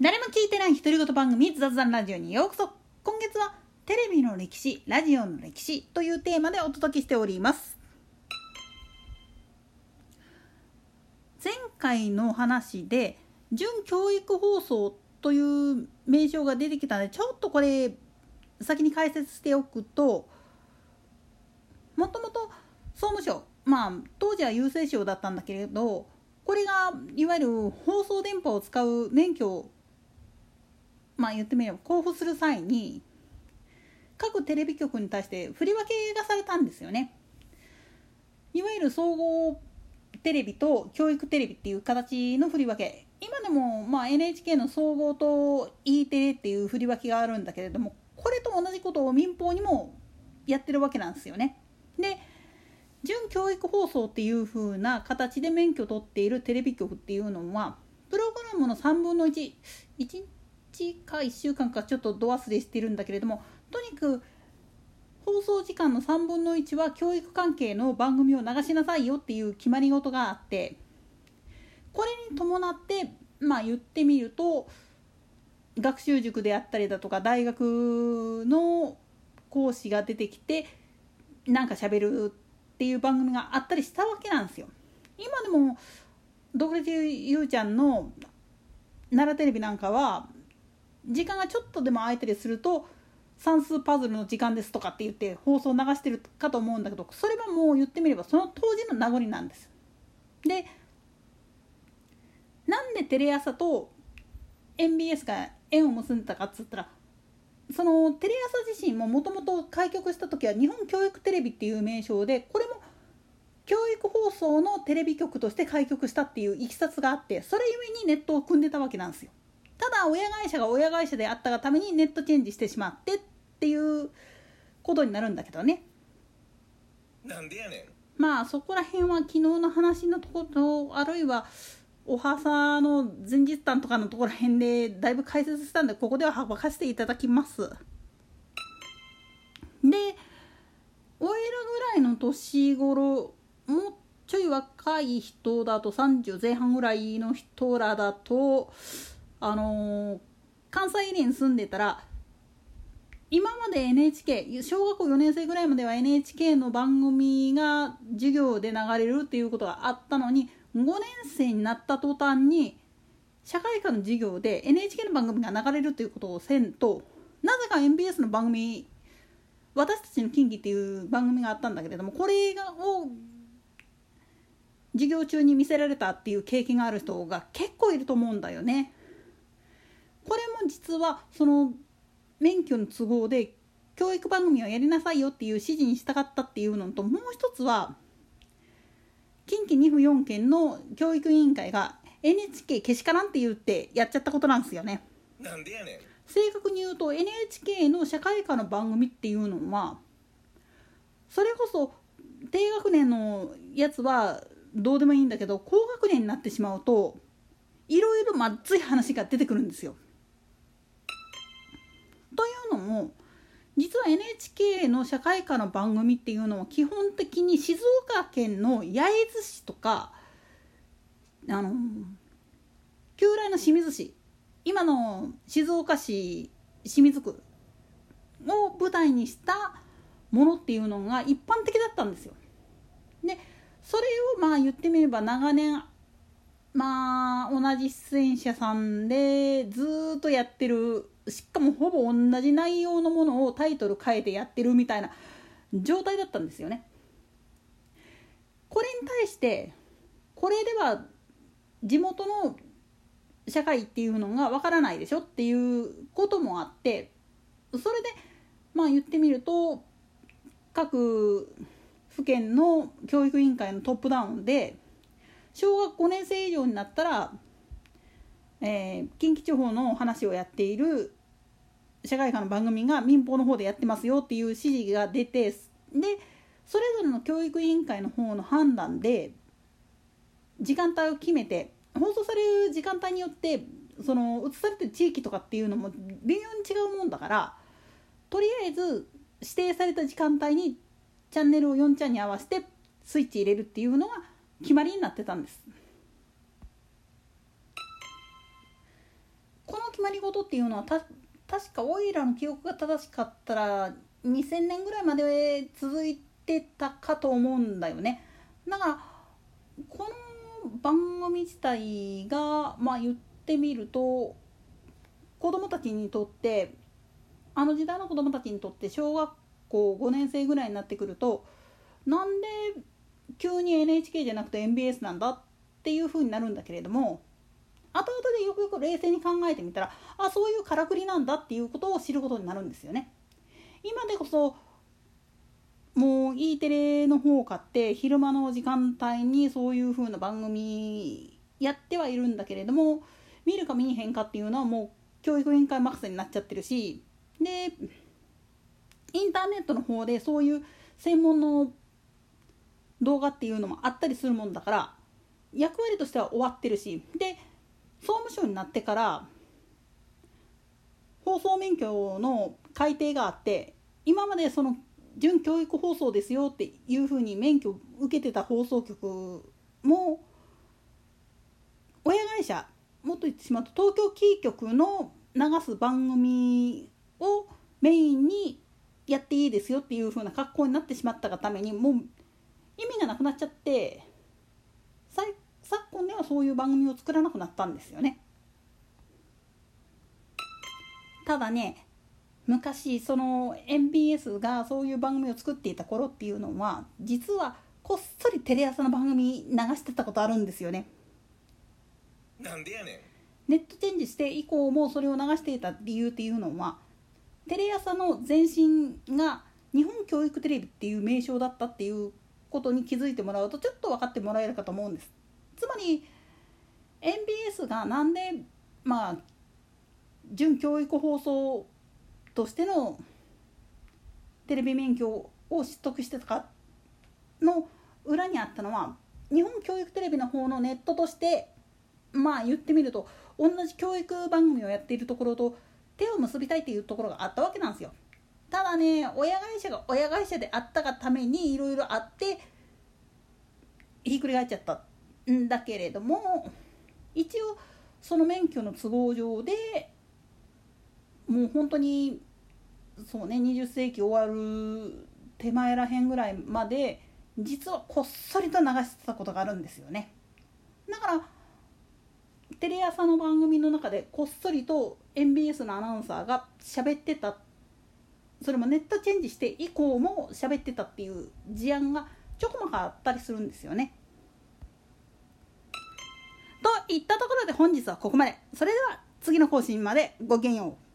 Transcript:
誰も聞いてない独り言番組雑談ラジオにようこそ。今月はテレビの歴史ラジオの歴史というテーマでお届けしております。前回の話で準教育放送という名称が出てきたのでちょっとこれ先に解説しておくともともと総務省まあ当時は郵政省だったんだけれどこれがいわゆる放送電波を使う免許をまあ言ってみれば交付する際に各テレビ局に対して振り分けがされたんですよね。いわゆる総合テレビと教育テレビっていう形の振り分け今でもまあ NHK の総合と E テレっていう振り分けがあるんだけれどもこれと同じことを民放にもやってるわけなんですよね。で準教育放送っていう風な形で免許取っているテレビ局っていうのはプログラムの3分の11日か1週間かちょっと度忘れしてるんだけれどもとにかく放送時間の3分の1は教育関係の番組を流しなさいよっていう決まり事があってこれに伴ってまあ言ってみると学習塾であったりだとか大学の講師が出てきてなんか喋るっていう番組があったりしたわけなんですよ。今でも独立ゆうちゃんの奈良テレビなんかは時間がちょっとでも空いたりすると算数パズルの時間ですとかって言って放送を流してるかと思うんだけどそれはもう言ってみればその当時の名残なんです。でなんでテレ朝と MBS が縁を結んでたかっつったらそのテレ朝自身ももともと開局した時は日本教育テレビっていう名称でこれも教育放送のテレビ局として開局したっていういきさつがあってそれゆえにネットを組んでたわけなんですよ。ただ親会社が親会社であったがためにネットチェンジしてしまってっていうことになるんだけどね。なんでやねん。まあそこら辺は昨日の話のところあるいはおはさの前日談とかのところら辺でだいぶ解説したんでここでは省かせていただきます。でおいらぐらいの年頃もうちょい若い人だと30前半ぐらいの人らだとあのー、関西エリアに住んでたら今まで NHK 小学校4年生ぐらいまでは NHK の番組が授業で流れるっていうことがあったのに5年生になった途端に社会科の授業で NHK の番組が流れるということをせんとなぜか MBS の番組「私たちの近畿」っていう番組があったんだけれどもこれを授業中に見せられたっていう経験がある人が結構いると思うんだよね。これも実はその免許の都合で教育番組をやりなさいよっていう指示に従ったっていうのともう一つは近畿2府4県の教育委員会が NHK けしからんって言ってやっちゃったことなんですよね。なんでやねん正確に言うと NHK の社会科の番組っていうのはそれこそ低学年のやつはどうでもいいんだけど高学年になってしまうといろいろまずい話が出てくるんですよ。実は NHK の社会科の番組っていうのは基本的に静岡県の焼津市とかあの旧来の清水市今の静岡市清水区を舞台にしたものっていうのが一般的だったんですよ。でそれをまあ言ってみれば長年まあ同じ出演者さんでずっとやってるしかもほぼ同じ内容のものをタイトル変えてやってるみたいな状態だったんですよね。これに対してこれでは地元の社会っていうのがわからないでしょっていうこともあってそれでまあ言ってみると各府県の教育委員会のトップダウンで小学5年生以上になったら、えー、近畿地方の話をやっている社会科の番組が民放の方でやってますよっていう指示が出てでそれぞれの教育委員会の方の判断で時間帯を決めて放送される時間帯によってその映されてる地域とかっていうのも微妙に違うもんだからとりあえず指定された時間帯にチャンネルを4ちゃんに合わせてスイッチ入れるっていうのが決まりになってたんですこの決まり事っていうのはた確かオイラの記憶が正しかったら2000年ぐらいまで続いてたかと思うんだよね。だからこの番組自体がまあ言ってみると子供たちにとってあの時代の子供たちにとって小学校5年生ぐらいになってくるとなんで急に NHK じゃなくて MBS なんだっていう風になるんだけれども後々でよくよく冷静に考えてみたらあそういうからくりなんだっていうことを知ることになるんですよね。今でこそもう E テレの方を買って昼間の時間帯にそういう風な番組やってはいるんだけれども見るか見えへんかっていうのはもう教育委員会任せになっちゃってるしでインターネットの方でそういう専門の動画っていうのもあったりするもんだから役割としては終わってるしで総務省になってから放送免許の改定があって今までその準教育放送ですよっていうふうに免許を受けてた放送局も親会社もっと言ってしまうと東京キー局の流す番組をメインにやっていいですよっていう風な格好になってしまったがためにもう意味がなくなっちゃって昨今ではそういう番組を作らなくなったんですよね。ただね昔その MBS がそういう番組を作っていた頃っていうのは実はこっそりテレ朝の番組流してたことあるんですよね。なんでやねネットチェンジして以降もそれを流していた理由っていうのはテレ朝の前身が日本教育テレビっていう名称だったっていうことに気づいてもらうとちょっと分かってもらえるかと思うんです。つまり MBS がなんでまあ準教育放送としてのテレビ免許を取得してたかの裏にあったのは日本教育テレビの方のネットとしてまあ言ってみると同じ教育番組をやっているところと手を結びたいっていうところがあったわけなんですよ。ただね親会社が親会社であったがためにいろいろあってひっくり返っちゃったんだけれども一応その免許の都合上でもう本当にそうね20世紀終わる手前らへんぐらいまで実はこっそりと流してたことがあるんですよね。だからテレ朝の番組の中でこっそりと MBS のアナウンサーが喋ってたそれもネットチェンジして以降も喋ってたっていう事案がちょこまかあったりするんですよね。といったところで本日はここまで。それでは次の更新までごきげんよう。